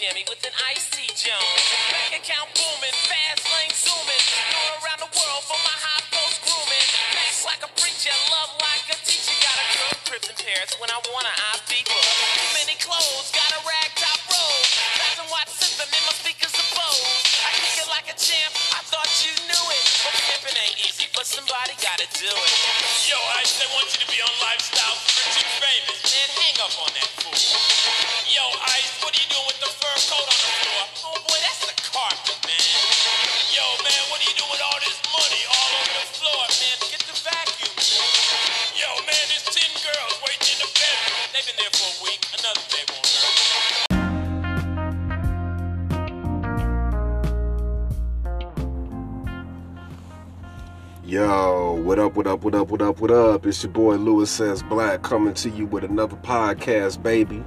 jammy with an icy Jones. Bank account booming, fast lane zooming. Going around the world for my high post grooming. Fast like a preacher, love like a teacher. Got a girl trips in Paris when I wanna I beat her. Too many clothes, got a rag top robe. Thousand watt system in my speakers of Bose. I kick it like a champ, I thought you knew it. But pimping ain't easy, but somebody gotta do it. Yo, Ice, they want you to be on Lifestyle Rich and Famous. Man, hang up on that fool. Yo, Ice, what are you doing with the Oh. Yo, man, what you doing with all this money all over the floor? Man, get the vacuum. Yo, man, there's 10 girls waiting in the bedroom. They've been there for a week. Another day won't hurt. Yo, what up, what up, what up, what up, what up? It's your boy Louis Says Black coming to you with another podcast, baby.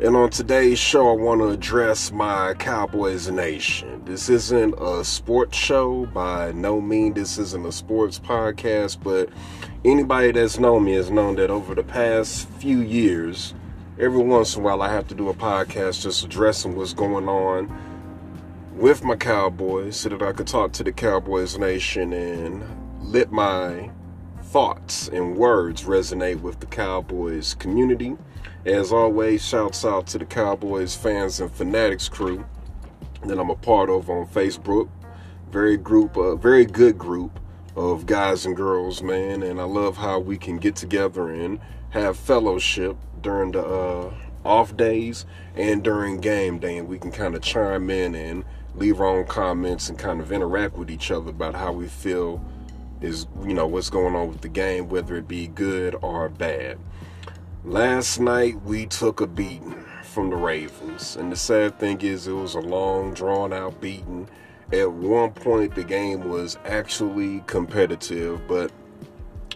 And on today's show, I want to address my Cowboys Nation. This isn't a sports show by no means. This isn't a sports podcast, but anybody that's known me has known that over the past few years, every once in a while, I have to do a podcast just addressing what's going on with my Cowboys so that I could talk to the Cowboys Nation and let my thoughts and words resonate with the Cowboys community. As always, shouts out to the Cowboys fans and fanatics crew that I'm a part of on Facebook. Very group, a very good group of guys and girls, man, and I love how we can get together and have fellowship during the uh, off days and during game day, and we can kind of chime in and leave our own comments and kind of interact with each other about how we feel is you know what's going on with the game, whether it be good or bad. Last night we took a beating from the Ravens, and the sad thing is it was a long, drawn out beating. At one point the game was actually competitive, but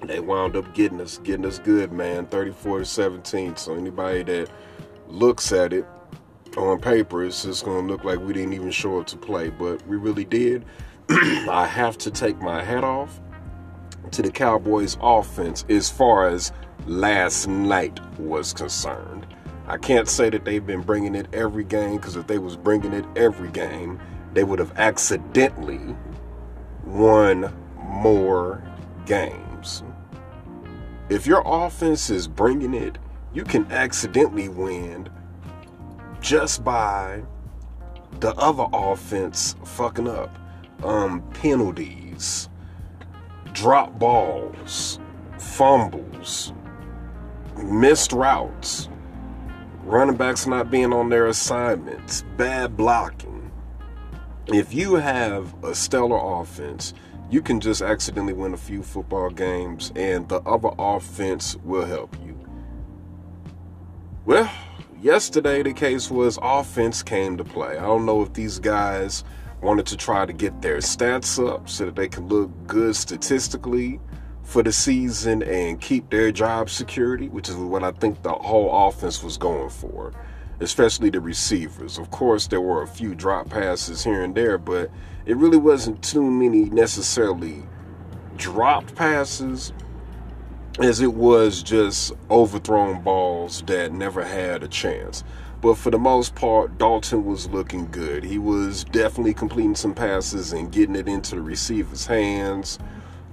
they wound up getting us, getting us good, man, 34 to 17. So anybody that looks at it on paper, it's just gonna look like we didn't even show up to play, but we really did. I have to take my hat off to the Cowboys offense as far as last night was concerned. I can't say that they've been bringing it every game because if they was bringing it every game, they would have accidentally won more games. If your offense is bringing it, you can accidentally win just by the other offense fucking up. Um, penalties, drop balls, fumbles, missed routes, running backs not being on their assignments, bad blocking. If you have a stellar offense, you can just accidentally win a few football games and the other offense will help you. Well, yesterday the case was offense came to play. I don't know if these guys wanted to try to get their stats up so that they can look good statistically for the season and keep their job security, which is what I think the whole offense was going for, especially the receivers. Of course, there were a few drop passes here and there, but it really wasn't too many necessarily dropped passes as it was just overthrown balls that never had a chance. But for the most part, Dalton was looking good. He was definitely completing some passes and getting it into the receiver's hands,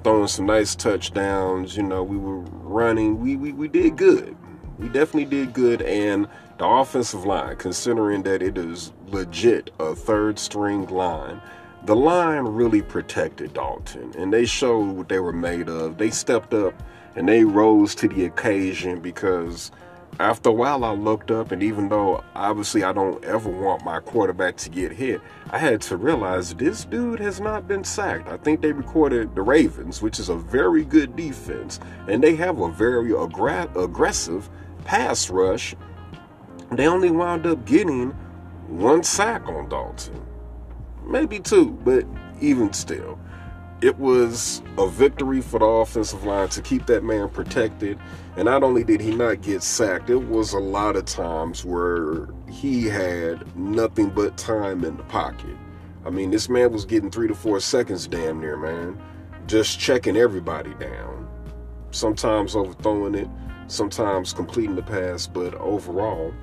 throwing some nice touchdowns. You know, we were running. We, we, we did good. We definitely did good. And the offensive line, considering that it is legit a third string line, the line really protected Dalton. And they showed what they were made of. They stepped up and they rose to the occasion because after a while I looked up and even though obviously I don't ever want my quarterback to get hit, I had to realize this dude has not been sacked. I think they recorded the Ravens, which is a very good defense, and they have a very aggra- aggressive pass rush. They only wound up getting one sack on Dalton. Maybe two, but even still it was a victory for the offensive line to keep that man protected. And not only did he not get sacked, it was a lot of times where he had nothing but time in the pocket. I mean, this man was getting three to four seconds damn near, man. Just checking everybody down. Sometimes overthrowing it, sometimes completing the pass, but overall,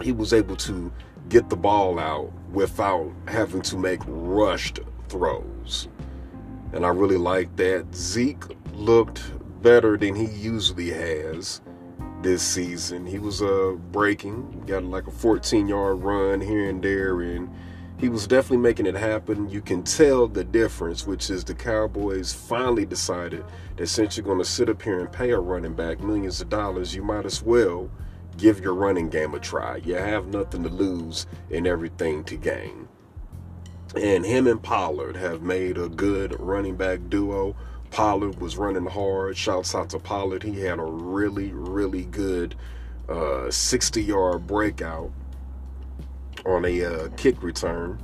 he was able to get the ball out without having to make rushed throws. And I really like that. Zeke looked better than he usually has this season. He was uh, breaking, got like a 14 yard run here and there, and he was definitely making it happen. You can tell the difference, which is the Cowboys finally decided that since you're going to sit up here and pay a running back millions of dollars, you might as well give your running game a try. You have nothing to lose and everything to gain. And him and Pollard have made a good running back duo. Pollard was running hard. Shouts out to Pollard. He had a really, really good uh, 60 yard breakout on a uh, kick return.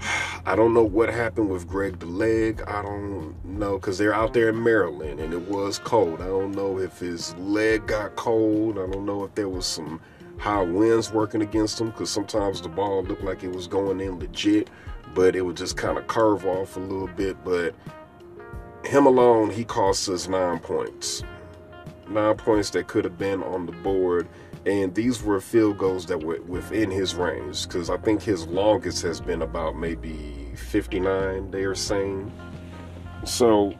I don't know what happened with Greg the leg. I don't know because they're out there in Maryland and it was cold. I don't know if his leg got cold. I don't know if there was some high winds working against him because sometimes the ball looked like it was going in legit, but it would just kind of curve off a little bit. But him alone, he cost us nine points. Nine points that could have been on the board. And these were field goals that were within his range. Because I think his longest has been about maybe 59, they are saying. So,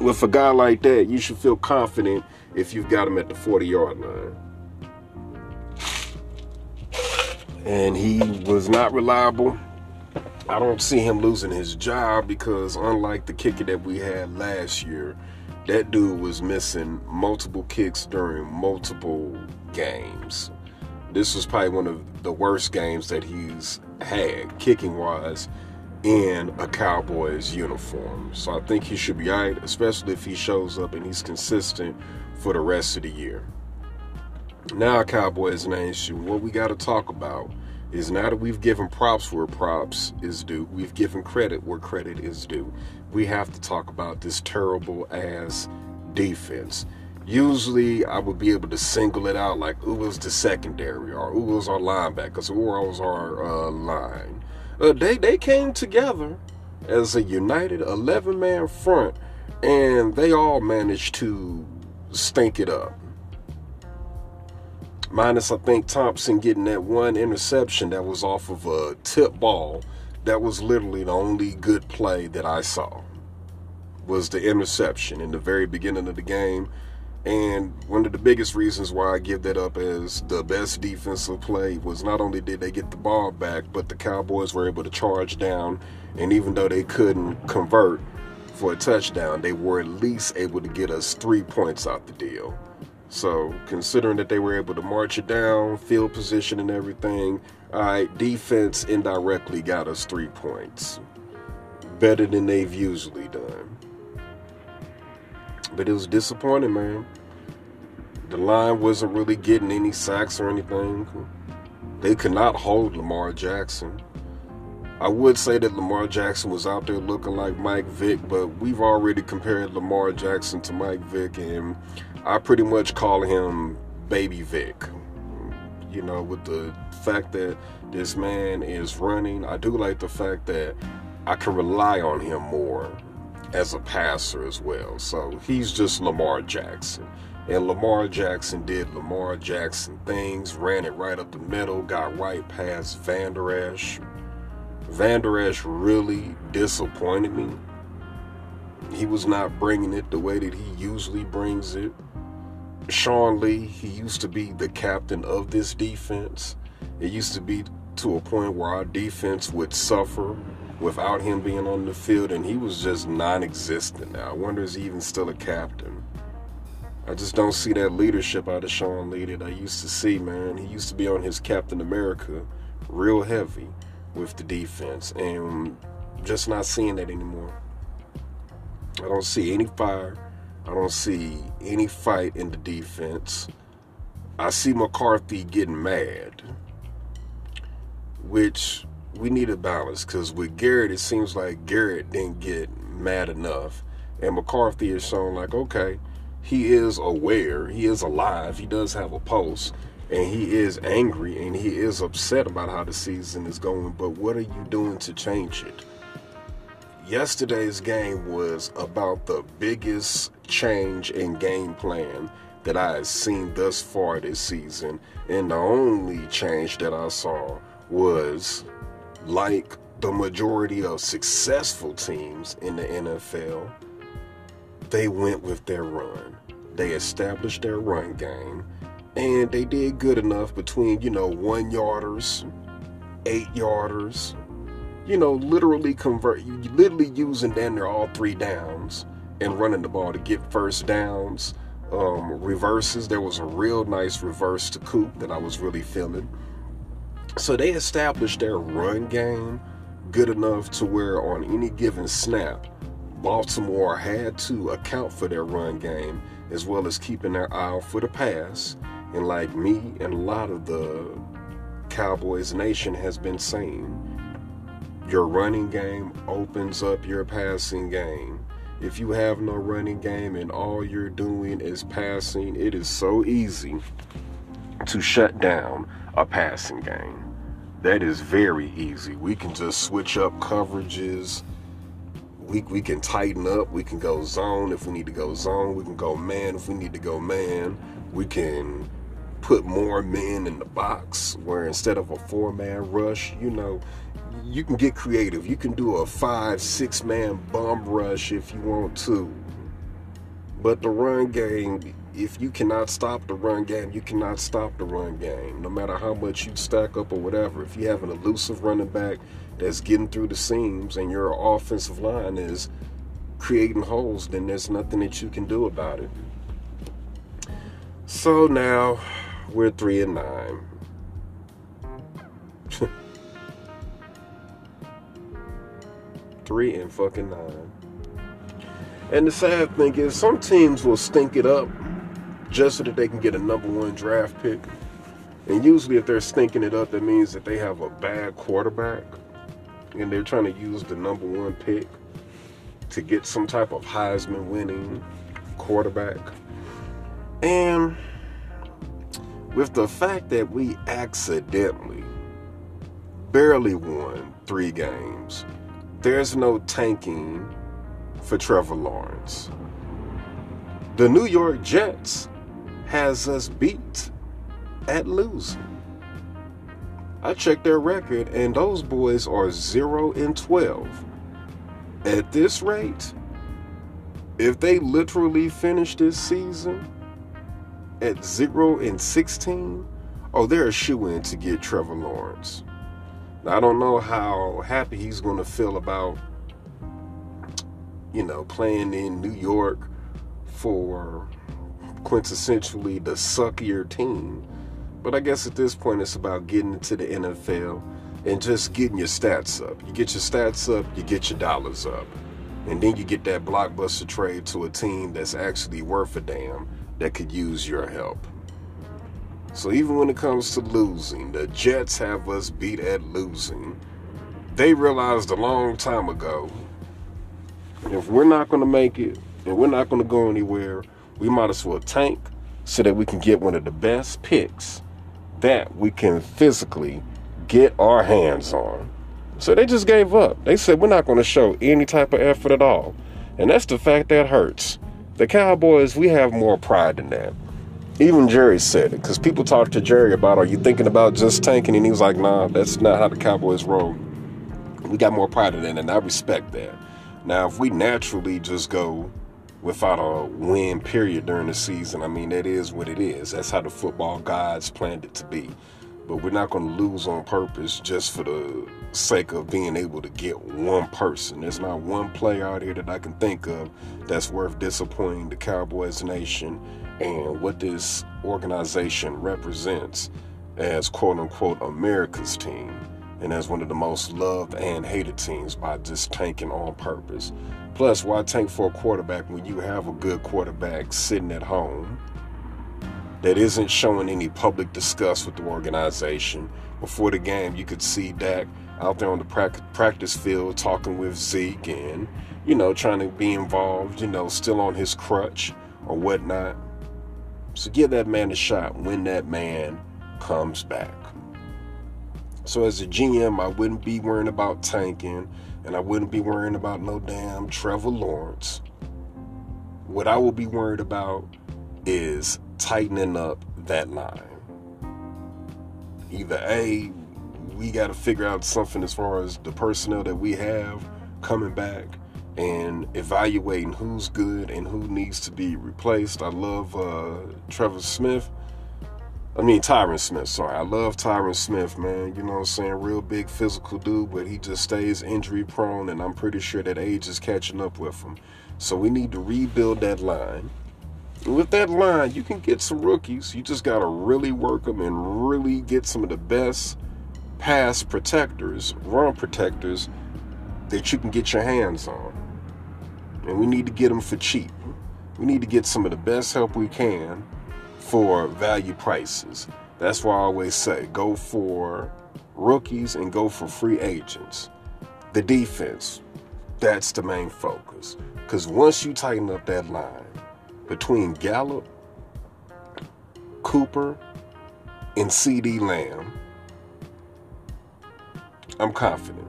with a guy like that, you should feel confident if you've got him at the 40 yard line. And he was not reliable I don't see him losing his job because unlike the kicker that we had last year, that dude was missing multiple kicks during multiple games. This was probably one of the worst games that he's had, kicking wise, in a Cowboys uniform. So I think he should be alright, especially if he shows up and he's consistent for the rest of the year. Now, Cowboys Nation, what we got to talk about is now that we've given props where props is due, we've given credit where credit is due. We have to talk about this terrible ass defense. Usually, I would be able to single it out like who was the secondary or who was our linebackers, who was our uh, line. Uh, they they came together as a united 11 man front, and they all managed to stink it up. Minus, I think, Thompson getting that one interception that was off of a tip ball. That was literally the only good play that I saw. Was the interception in the very beginning of the game. And one of the biggest reasons why I give that up as the best defensive play was not only did they get the ball back, but the Cowboys were able to charge down. And even though they couldn't convert for a touchdown, they were at least able to get us three points out the deal. So, considering that they were able to march it down, field position, and everything, all right, defense indirectly got us three points. Better than they've usually done. But it was disappointing, man. The line wasn't really getting any sacks or anything. They could not hold Lamar Jackson. I would say that Lamar Jackson was out there looking like Mike Vick, but we've already compared Lamar Jackson to Mike Vick, and I pretty much call him Baby Vick. You know, with the fact that this man is running, I do like the fact that I can rely on him more as a passer as well. So he's just Lamar Jackson. And Lamar Jackson did Lamar Jackson things, ran it right up the middle, got right past Vander Esch. Vander Esch really disappointed me. He was not bringing it the way that he usually brings it. Sean Lee, he used to be the captain of this defense. It used to be to a point where our defense would suffer without him being on the field, and he was just non existent now. I wonder is he even still a captain? I just don't see that leadership out of Sean Lee that I used to see, man. He used to be on his Captain America real heavy with the defense, and just not seeing that anymore. I don't see any fire. I don't see any fight in the defense. I see McCarthy getting mad, which we need a balance because with Garrett, it seems like Garrett didn't get mad enough. And McCarthy is shown like, okay, he is aware, he is alive, he does have a pulse, and he is angry and he is upset about how the season is going. But what are you doing to change it? Yesterday's game was about the biggest change in game plan that I had seen thus far this season. And the only change that I saw was like the majority of successful teams in the NFL, they went with their run. They established their run game and they did good enough between, you know, one yarders, eight yarders, you know, literally convert, literally using then they're all three downs and running the ball to get first downs. Um, reverses, there was a real nice reverse to Coop that I was really feeling. So they established their run game good enough to where on any given snap, Baltimore had to account for their run game as well as keeping their eye out for the pass. And like me and a lot of the Cowboys Nation has been saying, your running game opens up your passing game. If you have no running game and all you're doing is passing, it is so easy to shut down a passing game. That is very easy. We can just switch up coverages. We, we can tighten up. We can go zone if we need to go zone. We can go man if we need to go man. We can put more men in the box where instead of a four man rush, you know, you can get creative. You can do a five, six man bomb rush if you want to. But the run game, if you cannot stop the run game, you cannot stop the run game. No matter how much you stack up or whatever. If you have an elusive running back that's getting through the seams and your offensive line is creating holes, then there's nothing that you can do about it. So now we're three and nine. three and fucking nine. And the sad thing is, some teams will stink it up just so that they can get a number one draft pick. And usually, if they're stinking it up, that means that they have a bad quarterback and they're trying to use the number one pick to get some type of Heisman winning quarterback. And with the fact that we accidentally barely won three games, there's no tanking for Trevor Lawrence. The New York Jets has us beat at losing. I checked their record and those boys are 0 and 12. At this rate, if they literally finish this season at 0 and 16, oh, they're a shoe in to get Trevor Lawrence. I don't know how happy he's going to feel about, you know, playing in New York for quintessentially the suckier team. But I guess at this point, it's about getting into the NFL and just getting your stats up. You get your stats up, you get your dollars up. And then you get that blockbuster trade to a team that's actually worth a damn that could use your help. So even when it comes to losing, the Jets have us beat at losing. They realized a long time ago if we're not going to make it and we're not going to go anywhere, we might as well tank so that we can get one of the best picks that we can physically get our hands on. So they just gave up. They said, we're not going to show any type of effort at all. And that's the fact that hurts. The Cowboys, we have more pride than that. Even Jerry said it, because people talked to Jerry about, are you thinking about just tanking? And he was like, nah, that's not how the Cowboys roll. We got more pride in that, and I respect that. Now, if we naturally just go without a win period during the season, I mean, that is what it is. That's how the football gods planned it to be. But we're not going to lose on purpose just for the sake of being able to get one person. There's not one player out here that I can think of that's worth disappointing the Cowboys Nation and what this organization represents as quote unquote America's team and as one of the most loved and hated teams by just tanking on purpose. Plus, why tank for a quarterback when you have a good quarterback sitting at home that isn't showing any public disgust with the organization? Before the game, you could see Dak out there on the practice field talking with Zeke and, you know, trying to be involved, you know, still on his crutch or whatnot. So give that man a shot when that man comes back. So as a GM, I wouldn't be worrying about tanking and I wouldn't be worrying about no damn Trevor Lawrence. What I will be worried about is tightening up that line. Either A, we got to figure out something as far as the personnel that we have coming back and evaluating who's good and who needs to be replaced. I love uh, Trevor Smith. I mean, Tyron Smith, sorry. I love Tyron Smith, man. You know what I'm saying? Real big physical dude, but he just stays injury prone, and I'm pretty sure that age is catching up with him. So we need to rebuild that line. With that line, you can get some rookies. You just got to really work them and really get some of the best pass protectors, run protectors that you can get your hands on. And we need to get them for cheap. We need to get some of the best help we can for value prices. That's why I always say go for rookies and go for free agents. The defense, that's the main focus. Because once you tighten up that line between Gallup, Cooper, and CeeDee Lamb, I'm confident.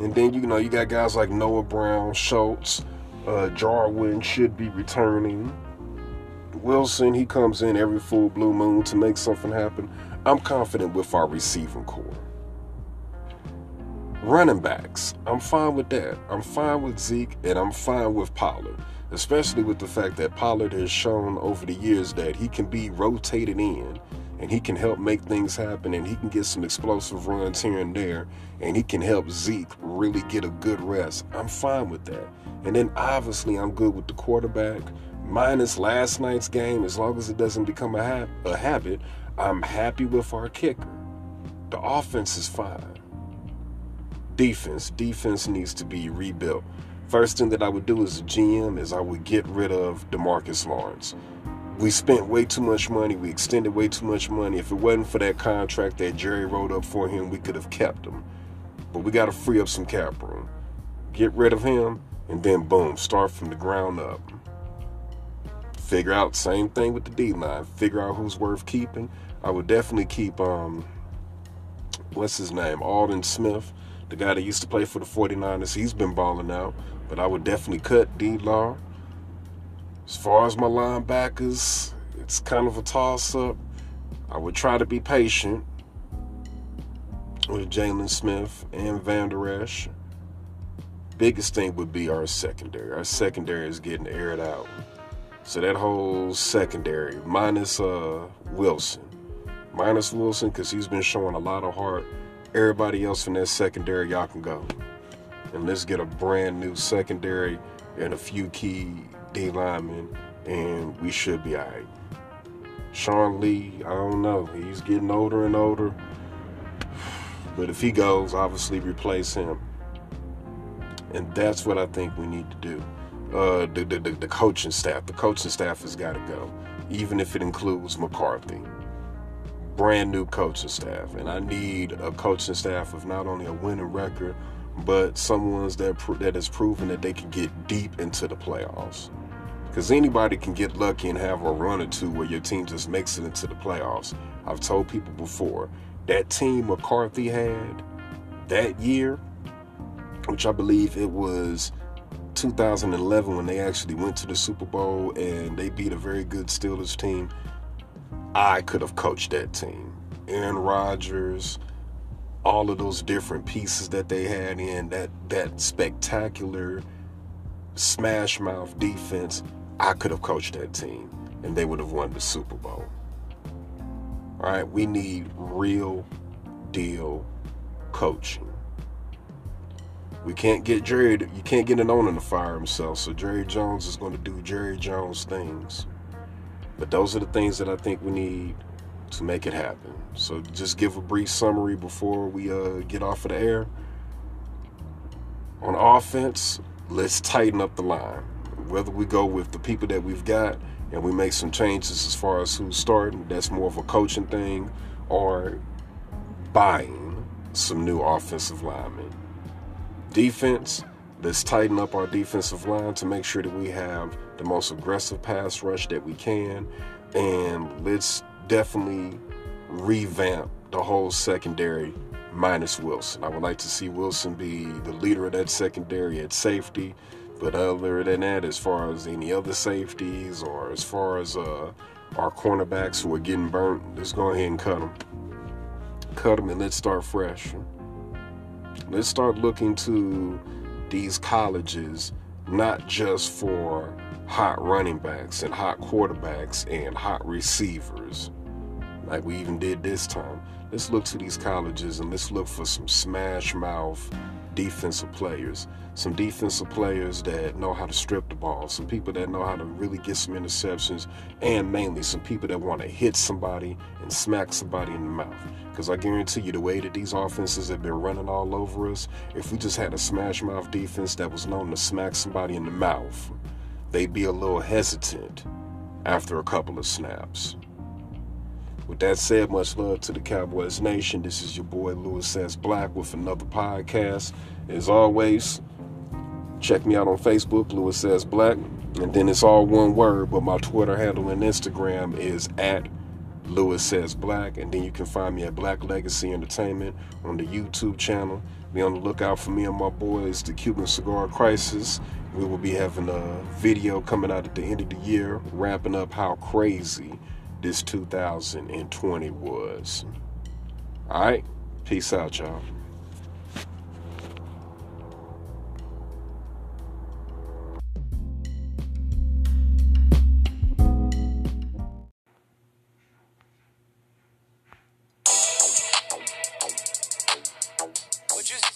And then you know you got guys like Noah Brown, Schultz, uh, Jarwin should be returning. Wilson, he comes in every full blue moon to make something happen. I'm confident with our receiving corps. Running backs, I'm fine with that. I'm fine with Zeke and I'm fine with Pollard, especially with the fact that Pollard has shown over the years that he can be rotated in and he can help make things happen and he can get some explosive runs here and there and he can help Zeke really get a good rest. I'm fine with that. And then obviously I'm good with the quarterback. Minus last night's game, as long as it doesn't become a, ha- a habit, I'm happy with our kicker. The offense is fine. Defense, defense needs to be rebuilt. First thing that I would do as a GM is I would get rid of DeMarcus Lawrence we spent way too much money. We extended way too much money. If it wasn't for that contract that Jerry wrote up for him, we could have kept him. But we got to free up some cap room. Get rid of him, and then boom, start from the ground up. Figure out same thing with the D line. Figure out who's worth keeping. I would definitely keep um, what's his name, Aldon Smith, the guy that used to play for the 49ers. He's been balling out, but I would definitely cut D Law. As far as my linebackers, it's kind of a toss up. I would try to be patient with Jaylon Smith and Vander Esch. Biggest thing would be our secondary. Our secondary is getting aired out. So that whole secondary, minus uh, Wilson, minus Wilson, because he's been showing a lot of heart. Everybody else in that secondary, y'all can go. And let's get a brand new secondary and a few key D lineman, and we should be all right. Sean Lee, I don't know. He's getting older and older. But if he goes, obviously replace him. And that's what I think we need to do. Uh, the, the, the coaching staff. The coaching staff has got to go, even if it includes McCarthy. Brand new coaching staff. And I need a coaching staff with not only a winning record, but someone's that that has proven that they can get deep into the playoffs. Because anybody can get lucky and have a run or two where your team just makes it into the playoffs. I've told people before that team McCarthy had that year, which I believe it was 2011 when they actually went to the Super Bowl and they beat a very good Steelers team. I could have coached that team. Aaron Rodgers, all of those different pieces that they had in that that spectacular smash mouth defense, I could have coached that team and they would have won the Super Bowl. All right, we need real deal coaching. We can't get Jerry, you can't get an owner to fire himself, so Jerry Jones is going to do Jerry Jones things. But those are the things that I think we need to make it happen. So just give a brief summary before we uh, get off of the air. On offense, let's tighten up the line. Whether we go with the people that we've got and we make some changes as far as who's starting, that's more of a coaching thing, or buying some new offensive linemen. Defense, let's tighten up our defensive line to make sure that we have the most aggressive pass rush that we can, and let's definitely revamp the whole secondary minus Wilson. I would like to see Wilson be the leader of that secondary at safety, But other than that, as far as any other safeties or as far as uh, our cornerbacks who are getting burnt, let's go ahead and cut them. Cut them and let's start fresh. Let's start looking to these colleges not just for hot running backs and hot quarterbacks and hot receivers like we even did this time. Let's look to these colleges and let's look for some smash mouth defensive players. Some defensive players that know how to strip the ball, some people that know how to really get some interceptions, and mainly some people that want to hit somebody and smack somebody in the mouth. Because I guarantee you, the way that these offenses have been running all over us, if we just had a smash mouth defense that was known to smack somebody in the mouth, they'd be a little hesitant after a couple of snaps. With that said, much love to the Cowboys Nation. This is your boy Louis S. Black with another podcast. As always, check me out on Facebook, Louis S. Black. And then it's all one word, but my Twitter handle and Instagram is at Louis Says Black. And then you can find me at Black Legacy Entertainment on the YouTube channel. Be on the lookout for me and my boys, the Cuban Cigar Crisis. We will be having a video coming out at the end of the year, wrapping up how crazy this 2020 was. All right, peace out, y'all.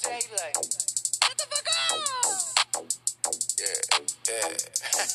Say, like?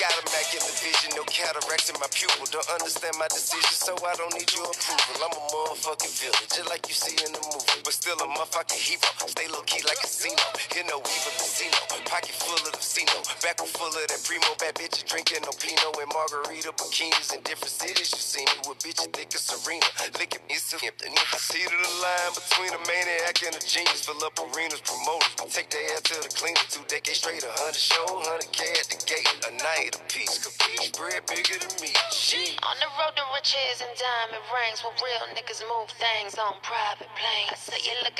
got immaculate vision, no cataracts in my pupil. Don't understand my decision, so I don't need your approval. I'm a motherfucking villain, just like you see in the movie. But still a motherfucking hero. Stay low key like a casino. Here no evil casino. Pocket full of the casino. Back full of that primo. Bad bitches drinking no Pinot and margarita bikinis in different cities. You see me with bitches thick as Serena. Licking me so empty. I see the line between a maniac and a genius. Fill up arenas, promoters. Take their ass to the cleaner. Two decades straight, a hundred show, hundred K at the gate. A night a piece, capiche, bread bigger than me. Shit. On the road to riches and diamond rings, where real niggas move things on private planes.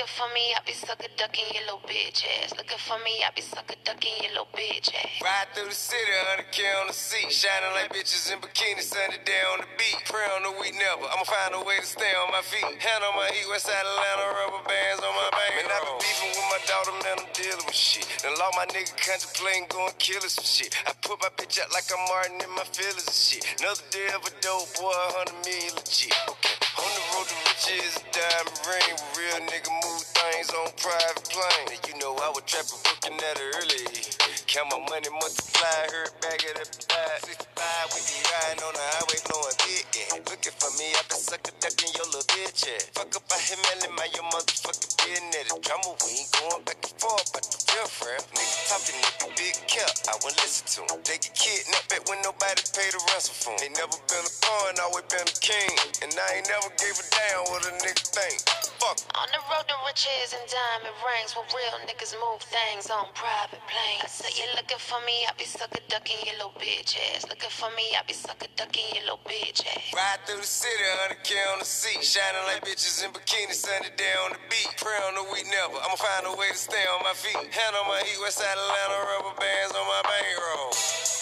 Looking for me, I be sucker ducking your little bitch ass. Looking for me, I be sucker ducking your little bitch ass. Ride through the city, 100K on the seat. Shining like bitches in bikinis, sunny day on the beat. Pray on the week never. I'ma find a way to stay on my feet. Hand on my heat, west side Atlanta, rubber bands on my back. Man, I been beefing with my daughter, man, I'm dealing with shit. Then law my nigga contemplating going killing some shit. I put my bitch out like I'm Martin in my feelings and shit. Another day of a dope boy, 100 million legit. Okay. On the road to riches, diamond ring. Real nigga move things on private plane. You know I was trapping, working at early. Count my money, multiply, heard bag it up, 65, we be riding on the highway, blowing big, yeah. Looking for me, I been sucker ducking your little bitch, yeah. Fuck up, I hit Melly, my your motherfucking business. Drama, we ain't going back and forth, but the real friend. Nigga talking, nigga big cap, I wouldn't listen to him. They get kidnapped back when nobody paid a ransom for 'em. They never been a pawn, always been a king. And I ain't never gave a damn what a nigga think. Fuck. On the road to riches and diamond rings, where real niggas move things on private planes. You looking for me, I be sucker ducking your little bitch ass. Looking for me, I be sucker ducking your little bitch ass. Ride through the city, 100K on the seat. Shining like bitches in bikinis, sunny day on the beat. Pray on the week never. I'ma find a way to stay on my feet. Hand on my heat, west side Atlanta, rubber bands on my bankroll.